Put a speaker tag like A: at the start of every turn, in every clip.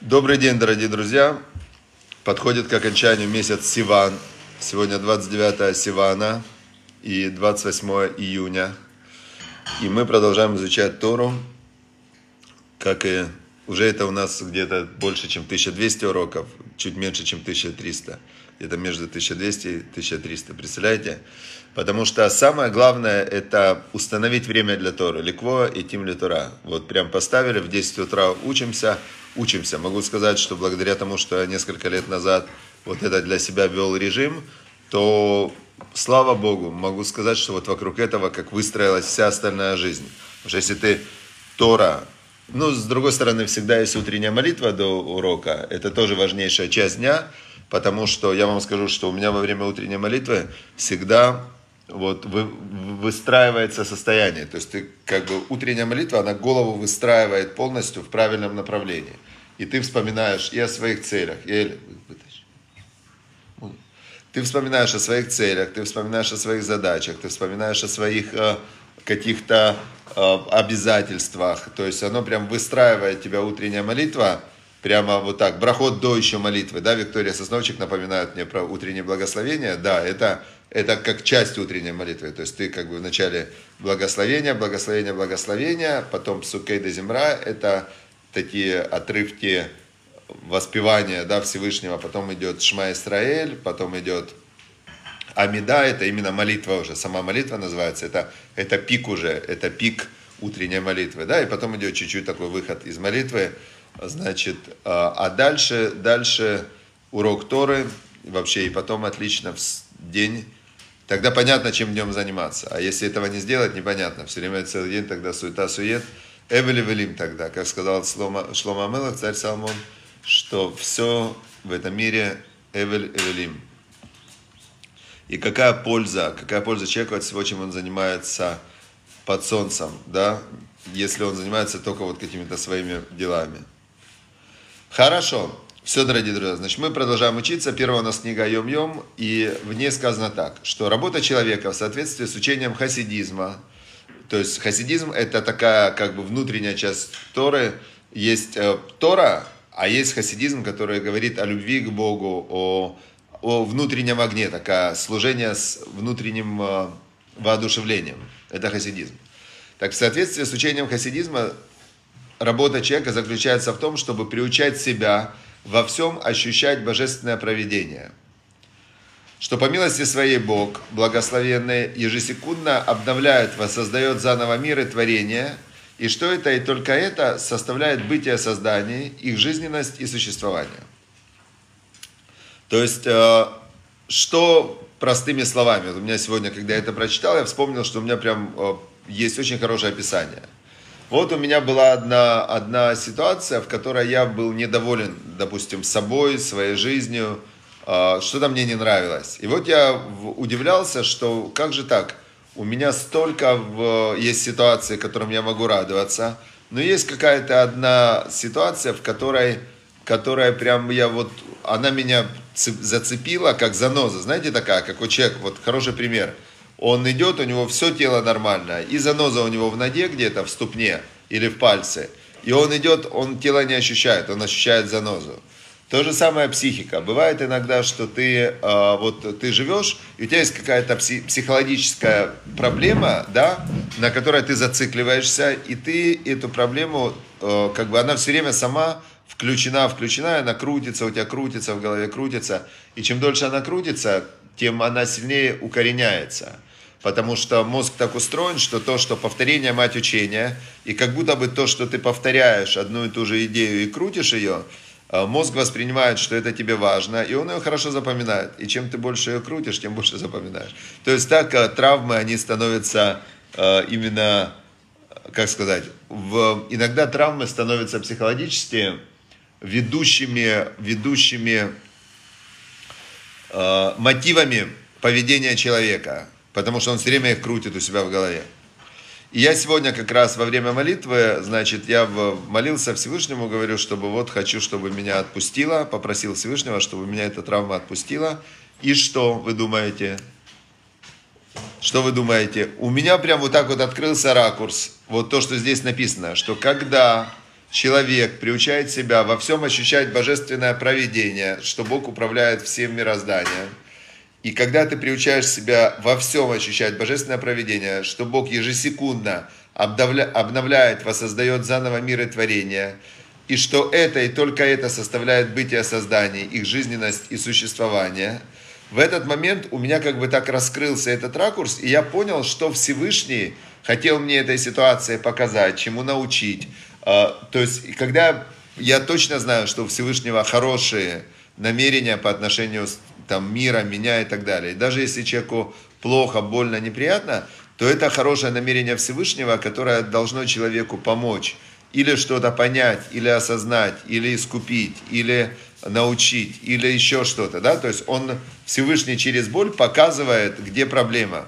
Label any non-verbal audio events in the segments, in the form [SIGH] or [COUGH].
A: Добрый день, дорогие друзья. Подходит к окончанию месяц Сиван. Сегодня 29 Сивана и 28 июня. И мы продолжаем изучать Тору. Как и уже это у нас где-то больше, чем 1200 уроков, чуть меньше, чем 1300. Где-то между 1200 и 1300. Представляете? Потому что самое главное это установить время для Торы. Ликво и Тим Литура. Вот прям поставили, в 10 утра учимся, учимся. Могу сказать, что благодаря тому, что я несколько лет назад вот это для себя вел режим, то слава Богу, могу сказать, что вот вокруг этого как выстроилась вся остальная жизнь. Потому что если ты Тора, ну, с другой стороны, всегда есть утренняя молитва до урока, это тоже важнейшая часть дня, потому что я вам скажу, что у меня во время утренней молитвы всегда вот вы, выстраивается состояние. То есть ты как бы утренняя молитва, она голову выстраивает полностью в правильном направлении. И ты вспоминаешь и о своих целях. Ты вспоминаешь о своих целях, ты вспоминаешь о своих задачах, ты вспоминаешь о своих э, каких-то э, обязательствах. То есть оно прям выстраивает тебя утренняя молитва, прямо вот так, брахот до еще молитвы, да, Виктория Сосновчик напоминает мне про утреннее благословение, да, это, это как часть утренней молитвы, то есть ты как бы вначале благословение, благословение, благословение, потом сукей де земра, это такие отрывки воспевания, да, Всевышнего, потом идет Шма Исраэль, потом идет Амида, это именно молитва уже, сама молитва называется, это, это пик уже, это пик утренней молитвы, да, и потом идет чуть-чуть такой выход из молитвы, Значит, а, а дальше, дальше урок Торы, вообще, и потом отлично в день, тогда понятно, чем днем заниматься. А если этого не сделать, непонятно. Все время целый день тогда суета-сует. Эвели велим тогда, как сказал Шлома, Шлома Амелах, царь Салмон, что все в этом мире эвель эвелим. И какая польза, какая польза человеку от всего, чем он занимается под солнцем, да, если он занимается только вот какими-то своими делами. Хорошо. Все, дорогие друзья, значит, мы продолжаем учиться. Первая у нас книга Йом-Йом, и в ней сказано так, что работа человека в соответствии с учением хасидизма, то есть хасидизм это такая как бы внутренняя часть Торы, есть э, Тора, а есть хасидизм, который говорит о любви к Богу, о, о внутреннем огне, такое служение с внутренним э, воодушевлением. Это хасидизм. Так в соответствии с учением хасидизма работа человека заключается в том, чтобы приучать себя во всем ощущать божественное проведение. Что по милости своей Бог, благословенный, ежесекундно обновляет, воссоздает заново мир и творение, и что это и только это составляет бытие созданий, их жизненность и существование. То есть, э, что простыми словами, у меня сегодня, когда я это прочитал, я вспомнил, что у меня прям э, есть очень хорошее описание – вот у меня была одна, одна ситуация, в которой я был недоволен, допустим, собой, своей жизнью, а, что-то мне не нравилось. И вот я удивлялся, что как же так, у меня столько в, есть ситуаций, которым я могу радоваться, но есть какая-то одна ситуация, в которой, которая прям я вот, она меня зацепила, как заноза, знаете, такая, как у человека, вот хороший пример – он идет, у него все тело нормально, и заноза у него в ноге где-то, в ступне или в пальце, и он идет, он тело не ощущает, он ощущает занозу. То же самое психика. Бывает иногда, что ты, э, вот, ты живешь, и у тебя есть какая-то психологическая проблема, да, на которой ты зацикливаешься, и ты эту проблему, э, как бы она все время сама включена, включена, она крутится, у тебя крутится, в голове крутится. И чем дольше она крутится, тем она сильнее укореняется. Потому что мозг так устроен, что то, что повторение мать учения, и как будто бы то, что ты повторяешь одну и ту же идею и крутишь ее, э, мозг воспринимает, что это тебе важно, и он ее хорошо запоминает. И чем ты больше ее крутишь, тем больше запоминаешь. То есть так э, травмы, они становятся э, именно, как сказать, в, иногда травмы становятся психологически ведущими, ведущими мотивами поведения человека потому что он все время их крутит у себя в голове. И я сегодня как раз во время молитвы, значит, я молился Всевышнему, говорю, чтобы вот хочу, чтобы меня отпустило, попросил Всевышнего, чтобы меня эта травма отпустила. И что вы думаете? Что вы думаете? У меня прям вот так вот открылся ракурс, вот то, что здесь написано, что когда человек приучает себя во всем ощущать божественное проведение, что Бог управляет всем мирозданием, и когда ты приучаешь себя во всем ощущать божественное проведение, что Бог ежесекундно обновляет, воссоздает заново мир и творение, и что это и только это составляет бытие создания, их жизненность и существование, в этот момент у меня как бы так раскрылся этот ракурс, и я понял, что Всевышний хотел мне этой ситуации показать, чему научить. А, то есть, когда я точно знаю, что у Всевышнего хорошие намерения по отношению там, мира, меня и так далее. И даже если человеку плохо, больно, неприятно, то это хорошее намерение Всевышнего, которое должно человеку помочь или что-то понять, или осознать, или искупить, или научить, или еще что-то, да, то есть он Всевышний через боль показывает, где проблема.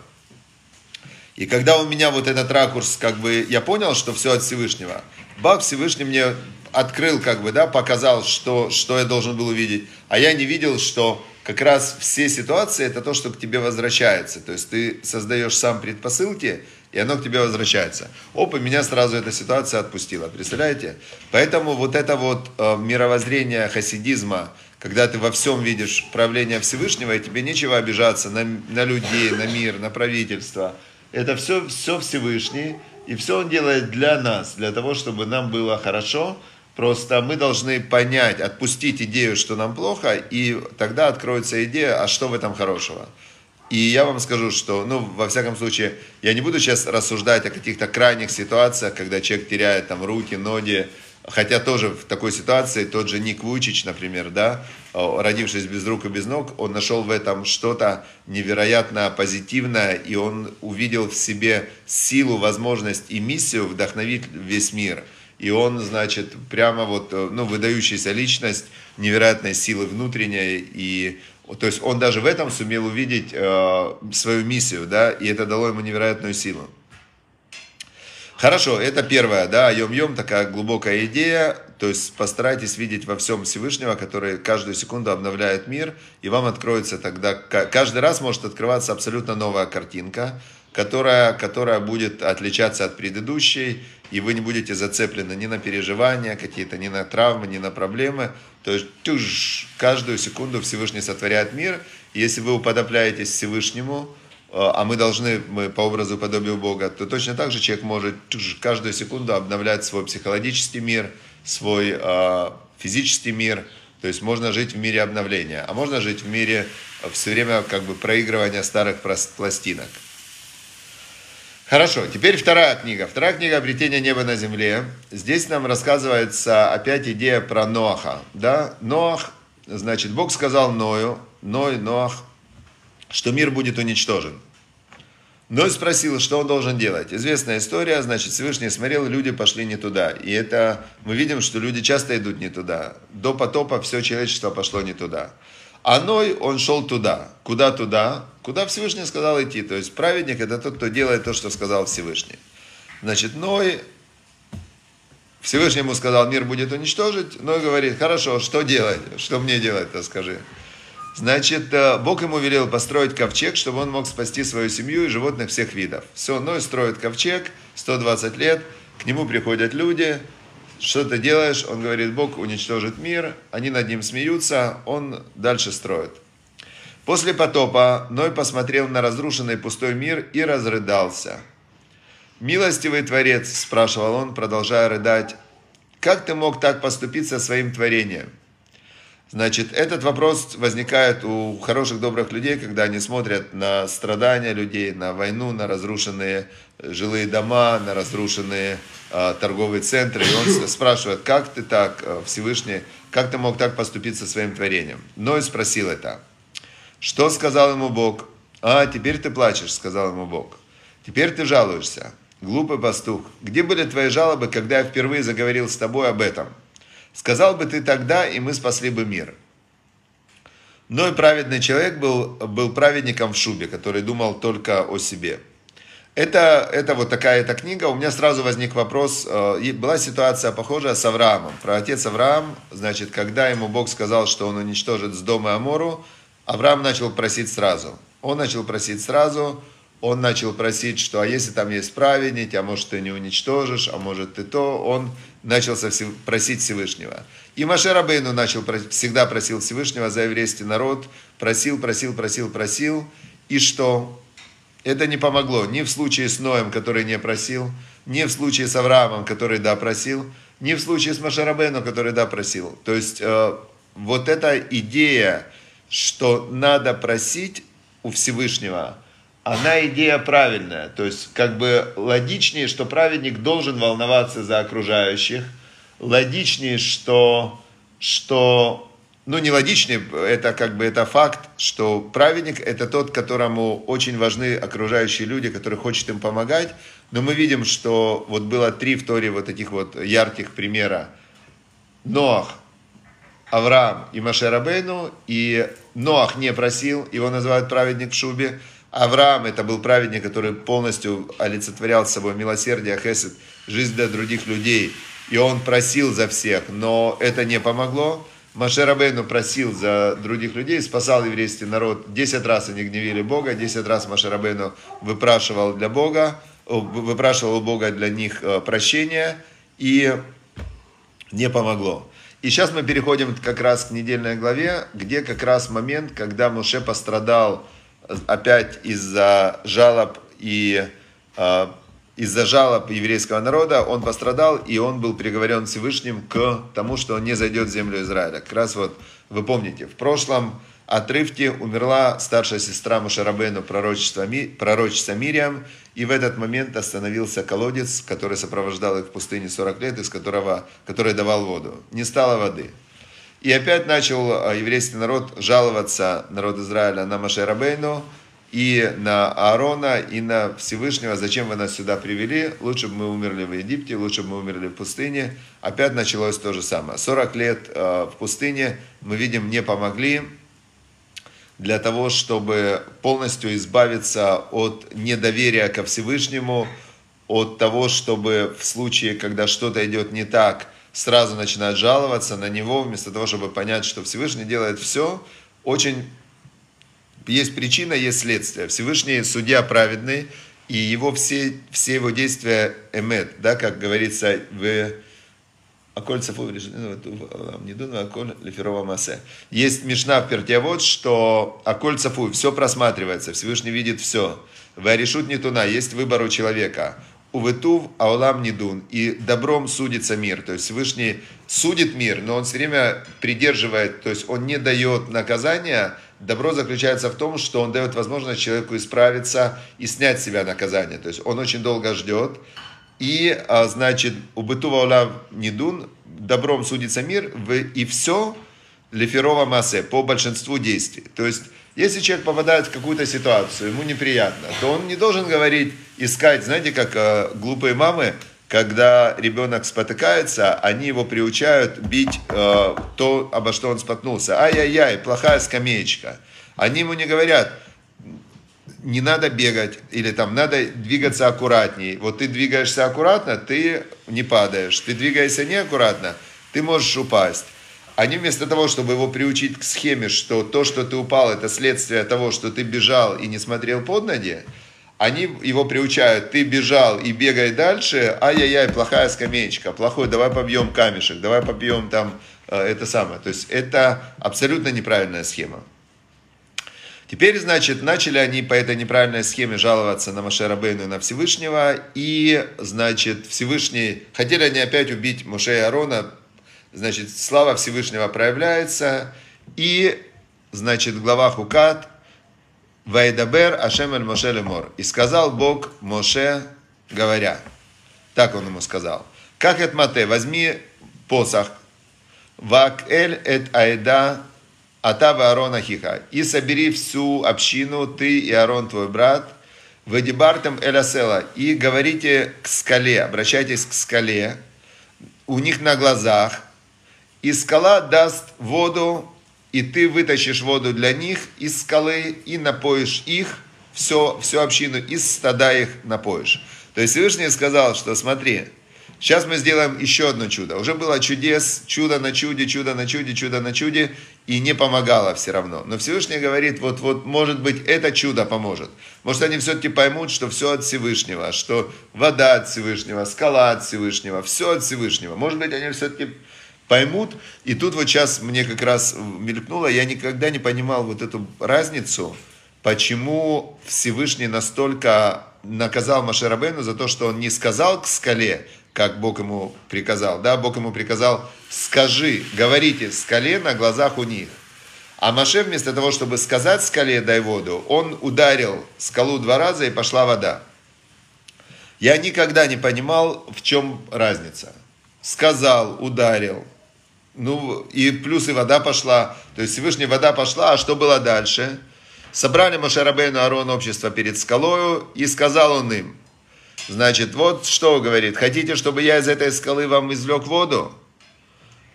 A: И когда у меня вот этот ракурс, как бы, я понял, что все от Всевышнего, Бог Всевышний мне открыл, как бы, да, показал, что, что я должен был увидеть, а я не видел, что как раз все ситуации это то, что к тебе возвращается. То есть ты создаешь сам предпосылки, и оно к тебе возвращается. Опа, меня сразу эта ситуация отпустила, представляете? Поэтому вот это вот э, мировоззрение хасидизма, когда ты во всем видишь правление Всевышнего, и тебе нечего обижаться на, на людей, на мир, на правительство. Это все, все Всевышний, и все он делает для нас, для того, чтобы нам было хорошо, Просто мы должны понять, отпустить идею, что нам плохо, и тогда откроется идея, а что в этом хорошего. И я вам скажу, что, ну, во всяком случае, я не буду сейчас рассуждать о каких-то крайних ситуациях, когда человек теряет там руки, ноги, хотя тоже в такой ситуации тот же Ник Вучич, например, да, родившись без рук и без ног, он нашел в этом что-то невероятно позитивное, и он увидел в себе силу, возможность и миссию вдохновить весь мир – и он, значит, прямо вот, э, ну, выдающаяся личность, невероятной силы внутренней, и, то есть он даже в этом сумел увидеть э, свою миссию, да, и это дало ему невероятную силу. Хорошо, это первое, да, йом-йом, такая глубокая идея, то есть постарайтесь видеть во всем Всевышнего, который каждую секунду обновляет мир, и вам откроется тогда, каждый раз может открываться абсолютно новая картинка, которая, которая будет отличаться от предыдущей, и вы не будете зацеплены ни на переживания какие-то, ни на травмы, ни на проблемы. То есть тюж, каждую секунду Всевышний сотворяет мир. И если вы уподобляетесь Всевышнему, э, а мы должны, мы по образу подобию Бога, то точно так же человек может тюж, каждую секунду обновлять свой психологический мир, свой э, физический мир. То есть можно жить в мире обновления, а можно жить в мире все время как бы проигрывания старых пластинок. Хорошо, теперь вторая книга. Вторая книга «Обретение неба на земле». Здесь нам рассказывается опять идея про Ноаха. Да? Ноах, значит, Бог сказал Ною, Ной, Ноах, что мир будет уничтожен. Ной спросил, что он должен делать. Известная история, значит, Всевышний смотрел, люди пошли не туда. И это мы видим, что люди часто идут не туда. До потопа все человечество пошло не туда. А Ной, он шел туда. Куда туда? Куда Всевышний сказал идти. То есть праведник это тот, кто делает то, что сказал Всевышний. Значит, Ной, Всевышний ему сказал, мир будет уничтожить. Ной говорит, хорошо, что делать? Что мне делать-то, скажи. Значит, э, Бог ему велел построить ковчег, чтобы он мог спасти свою семью и животных всех видов. Все, Ной строит ковчег, 120 лет, к нему приходят люди, что ты делаешь? Он говорит, Бог уничтожит мир, они над ним смеются, он дальше строит. После потопа Ной посмотрел на разрушенный пустой мир и разрыдался. «Милостивый Творец», – спрашивал он, продолжая рыдать, – «как ты мог так поступить со своим творением?» Значит, этот вопрос возникает у хороших, добрых людей, когда они смотрят на страдания людей, на войну, на разрушенные жилые дома, на разрушенные э, торговые центры. И он [CLEARS THROAT] спрашивает, как ты так, э, Всевышний, как ты мог так поступить со своим творением? Ной спросил это. Что сказал ему Бог? А, теперь ты плачешь, сказал ему Бог. Теперь ты жалуешься. Глупый пастух, где были твои жалобы, когда я впервые заговорил с тобой об этом? Сказал бы ты тогда, и мы спасли бы мир. Но и праведный человек был, был праведником в шубе, который думал только о себе. Это, это вот такая эта книга. У меня сразу возник вопрос. Э, была ситуация похожая с Авраамом. Про отец Авраам, значит, когда ему Бог сказал, что он уничтожит с дома Амору, Авраам начал просить сразу. Он начал просить сразу, он начал просить, что а если там есть праведник, а может ты не уничтожишь, а может ты то, он начал просить Всевышнего. И Маше Рабейну начал, всегда просил Всевышнего за еврейский народ, просил, просил, просил, просил, и что? Это не помогло ни в случае с Ноем, который не просил, ни в случае с Авраамом, который да просил, ни в случае с Маше Рабейну, который да просил. То есть э, вот эта идея, что надо просить у Всевышнего – она идея правильная. То есть, как бы логичнее, что праведник должен волноваться за окружающих. Логичнее, что, что ну, не логичнее, это как бы это факт, что праведник это тот, которому очень важны окружающие люди, который хочет им помогать. Но мы видим, что вот было три в Торе вот таких вот ярких примера. Ноах, Авраам и Маше Рабейну, и Ноах не просил, его называют праведник в шубе, Авраам это был праведник, который полностью олицетворял собой милосердие, хесед, жизнь для других людей. И он просил за всех, но это не помогло. Маше Рабейну просил за других людей, спасал еврейский народ. Десять раз они гневили Бога, десять раз Маше Рабейну выпрашивал для Бога, выпрашивал у Бога для них э, прощения, и не помогло. И сейчас мы переходим как раз к недельной главе, где как раз момент, когда Муше пострадал опять из-за жалоб и э, из-за жалоб еврейского народа он пострадал, и он был приговорен Всевышним к тому, что он не зайдет в землю Израиля. Как раз вот, вы помните, в прошлом отрывке умерла старшая сестра Мушарабену, пророчество Мириам, и в этот момент остановился колодец, который сопровождал их в пустыне 40 лет, из которого, который давал воду. Не стало воды. И опять начал а, еврейский народ жаловаться, народ Израиля, на Маше Рабейну и на Аарона, и на Всевышнего. Зачем вы нас сюда привели? Лучше бы мы умерли в Египте, лучше бы мы умерли в пустыне. Опять началось то же самое. 40 лет а, в пустыне, мы видим, не помогли для того, чтобы полностью избавиться от недоверия ко Всевышнему, от того, чтобы в случае, когда что-то идет не так – сразу начинают жаловаться на него, вместо того, чтобы понять, что Всевышний делает все, очень есть причина, есть следствие. Всевышний судья праведный, и его все, все его действия эмет, да, как говорится в Аколь Аколь Лефирова Масе. Есть Мишна в Пертиавод, что Аколь все просматривается, Всевышний видит все. Варешут Нитуна, есть выбор у человека. Увытув Аулам Нидун. И добром судится мир. То есть Всевышний судит мир, но он все время придерживает, то есть он не дает наказания. Добро заключается в том, что он дает возможность человеку исправиться и снять с себя наказание. То есть он очень долго ждет. И, а, значит, у Бытува Аулам Нидун добром судится мир, и все лефирова массе по большинству действий. То есть если человек попадает в какую-то ситуацию, ему неприятно, то он не должен говорить, искать, знаете, как э, глупые мамы, когда ребенок спотыкается, они его приучают бить э, то, обо что он споткнулся. Ай-яй-яй, плохая скамеечка. Они ему не говорят, не надо бегать, или там надо двигаться аккуратней. Вот ты двигаешься аккуратно, ты не падаешь. Ты двигаешься неаккуратно, ты можешь упасть. Они вместо того, чтобы его приучить к схеме, что то, что ты упал, это следствие того, что ты бежал и не смотрел под ноги, они его приучают, ты бежал и бегай дальше, ай-яй-яй, плохая скамеечка, плохой, давай побьем камешек, давай побьем там э, это самое. То есть это абсолютно неправильная схема. Теперь, значит, начали они по этой неправильной схеме жаловаться на Моше Рабейну и на Всевышнего, и, значит, Всевышний, хотели они опять убить Моше и Аарона, Значит, слава Всевышнего проявляется, и, значит, глава Хукат, Вайдабер Ашем эль Моше лемор. И сказал Бог Моше, говоря, так он ему сказал, как это мате, возьми посох, вак эль эт айда атава Аарона хиха, и собери всю общину, ты и Аарон твой брат, Вадибартам Элясела, и говорите к скале, обращайтесь к скале, у них на глазах, и скала даст воду, и ты вытащишь воду для них из скалы и напоишь их, все, всю общину, из стада их напоишь. То есть Всевышний сказал, что смотри, Сейчас мы сделаем еще одно чудо. Уже было чудес, чудо на чуде, чудо на чуде, чудо на чуде, и не помогало все равно. Но Всевышний говорит, вот, вот, может быть, это чудо поможет. Может, они все-таки поймут, что все от Всевышнего, что вода от Всевышнего, скала от Всевышнего, все от Всевышнего. Может быть, они все-таки поймут. И тут вот сейчас мне как раз мелькнуло, я никогда не понимал вот эту разницу, почему Всевышний настолько наказал Машерабену за то, что он не сказал к скале, как Бог ему приказал. Да, Бог ему приказал, скажи, говорите скале на глазах у них. А Маше вместо того, чтобы сказать скале дай воду, он ударил скалу два раза и пошла вода. Я никогда не понимал, в чем разница. Сказал, ударил. Ну, и плюс и вода пошла. То есть Всевышняя вода пошла, а что было дальше? Собрали Машарабейну Арон общество перед скалою, и сказал он им, Значит, вот что говорит, хотите, чтобы я из этой скалы вам извлек воду?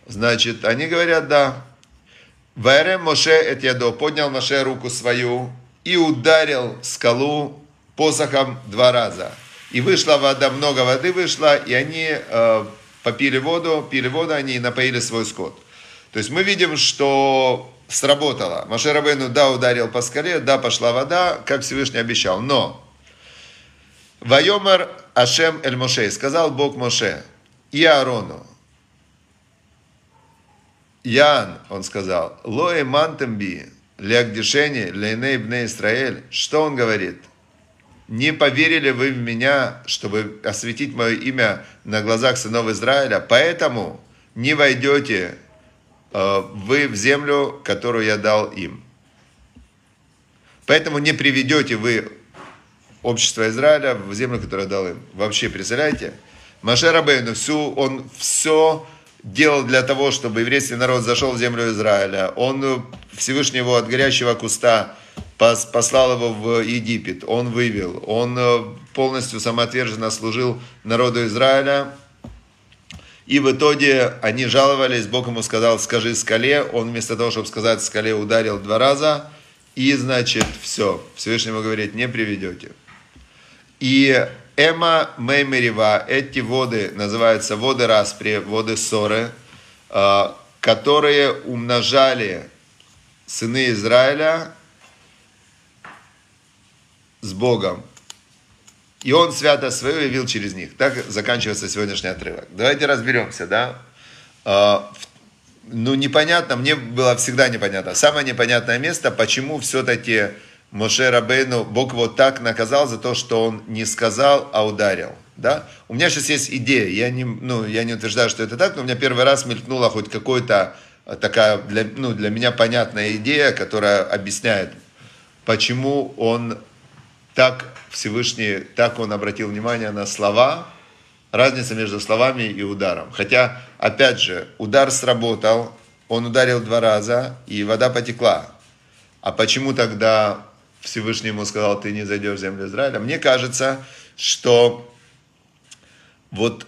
A: Значит, они говорят, да. Вайрем Моше эт ядо, поднял Моше руку свою и ударил скалу посохом два раза. И вышла вода, много воды вышло, и они э, попили воду, пили воду, они напоили свой скот. То есть мы видим, что сработало. Моше Рабейну, да, ударил по скале, да, пошла вода, как Всевышний обещал. Но Вайомар Ашем Эль Моше, сказал Бог Моше и Аарону, Ян, он сказал, Лоэ мантемби, лягдишени, лейней бне Израиль. Что он говорит? Не поверили вы в меня, чтобы осветить мое имя на глазах сынов Израиля, поэтому не войдете э, вы в землю, которую я дал им. Поэтому не приведете вы общество Израиля в землю, которую дал им. Вообще, представляете? Маше Рабейну, всю, он все делал для того, чтобы еврейский народ зашел в землю Израиля. Он Всевышнего от горящего куста послал его в Египет, он вывел, он э, полностью самоотверженно служил народу Израиля. И в итоге они жаловались, Бог ему сказал, скажи скале, он вместо того, чтобы сказать скале, ударил два раза, и значит, все, Всевышнему говорит, не приведете. И Эма Меймерива, эти воды называются воды распри, воды ссоры, а, которые умножали сыны Израиля Богом. И он свято свое явил через них. Так заканчивается сегодняшний отрывок. Давайте разберемся, да? А, ну, непонятно, мне было всегда непонятно. Самое непонятное место, почему все-таки Моше Рабейну, Бог его так наказал за то, что он не сказал, а ударил. Да? У меня сейчас есть идея, я не, ну, я не утверждаю, что это так, но у меня первый раз мелькнула хоть какая-то такая для, ну, для меня понятная идея, которая объясняет, почему он так Всевышний, так он обратил внимание на слова, разница между словами и ударом. Хотя, опять же, удар сработал, он ударил два раза, и вода потекла. А почему тогда Всевышний ему сказал, ты не зайдешь в землю Израиля. Мне кажется, что вот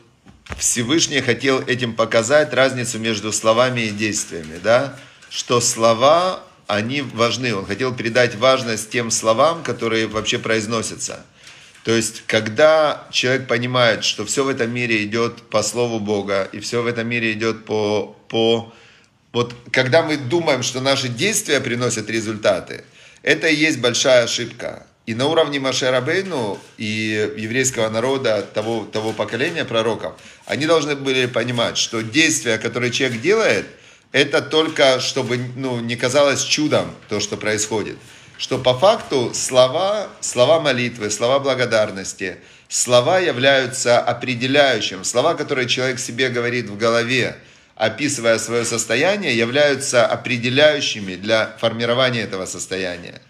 A: Всевышний хотел этим показать разницу между словами и действиями, да, что слова, они важны. Он хотел передать важность тем словам, которые вообще произносятся. То есть, когда человек понимает, что все в этом мире идет по слову Бога, и все в этом мире идет по, по... Вот когда мы думаем, что наши действия приносят результаты – это и есть большая ошибка. И на уровне Машерабейну и еврейского народа, того, того поколения пророков, они должны были понимать, что действия, которые человек делает, это только, чтобы ну, не казалось чудом то, что происходит. Что по факту слова, слова молитвы, слова благодарности, слова являются определяющим. Слова, которые человек себе говорит в голове, описывая свое состояние, являются определяющими для формирования этого состояния.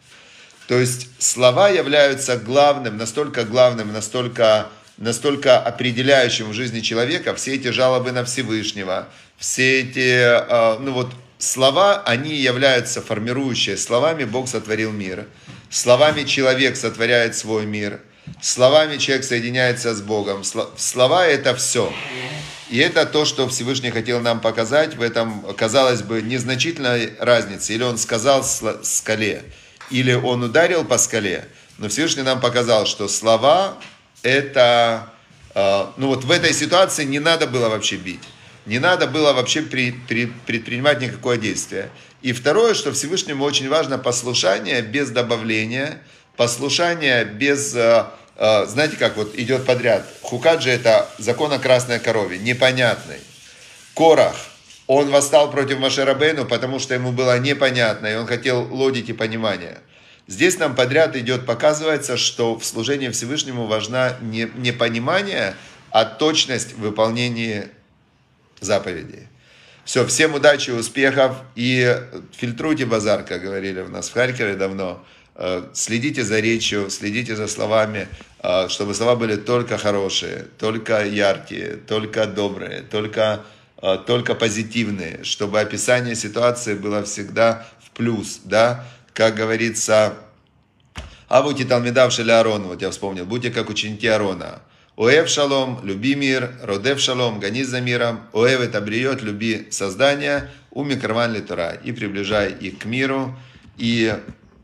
A: То есть слова являются главным, настолько главным, настолько, настолько определяющим в жизни человека. Все эти жалобы на Всевышнего, все эти, а, ну вот, слова, они являются формирующие. Словами Бог сотворил мир. Словами человек сотворяет свой мир. Словами человек соединяется с Богом. Слова это все. И это то, что Всевышний хотел нам показать в этом, казалось бы, незначительной разнице. Или он сказал скале, или он ударил по скале. Но Всевышний нам показал, что слова это, э, ну вот в этой ситуации не надо было вообще бить. Не надо было вообще при, при, предпринимать никакое действие. И второе, что Всевышнему очень важно послушание без добавления, послушание без, э, э, знаете как, вот идет подряд. Хукаджи это закон о красной корове, непонятный. Корах, он восстал против Машерабейну, потому что ему было непонятно, и он хотел лодить и понимание. Здесь нам подряд идет, показывается, что в служении Всевышнему важна не, не понимание, а точность в выполнении заповедей. Все, всем удачи, успехов и фильтруйте базар, как говорили у нас в Харькове давно. Э, следите за речью, следите за словами, э, чтобы слова были только хорошие, только яркие, только добрые, только, э, только позитивные, чтобы описание ситуации было всегда в плюс, да, как говорится, а будьте талмидав Аарон, вот я вспомнил, будьте как ученики Арона. Оэв шалом, люби мир, родев шалом, гони за миром, оэв это бриет, люби создание, уми карман Тора, и приближай их к миру. И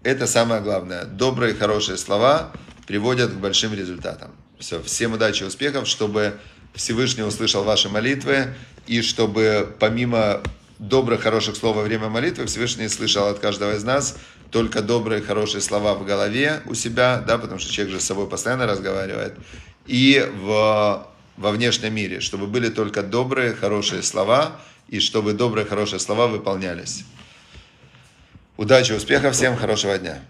A: это самое главное. Добрые, хорошие слова приводят к большим результатам. Все, всем удачи и успехов, чтобы Всевышний услышал ваши молитвы, и чтобы помимо добрых, хороших слов во время молитвы Всевышний слышал от каждого из нас только добрые, хорошие слова в голове у себя, да, потому что человек же с собой постоянно разговаривает, и в, во внешнем мире, чтобы были только добрые, хорошие слова, и чтобы добрые, хорошие слова выполнялись. Удачи, успехов всем, хорошего дня.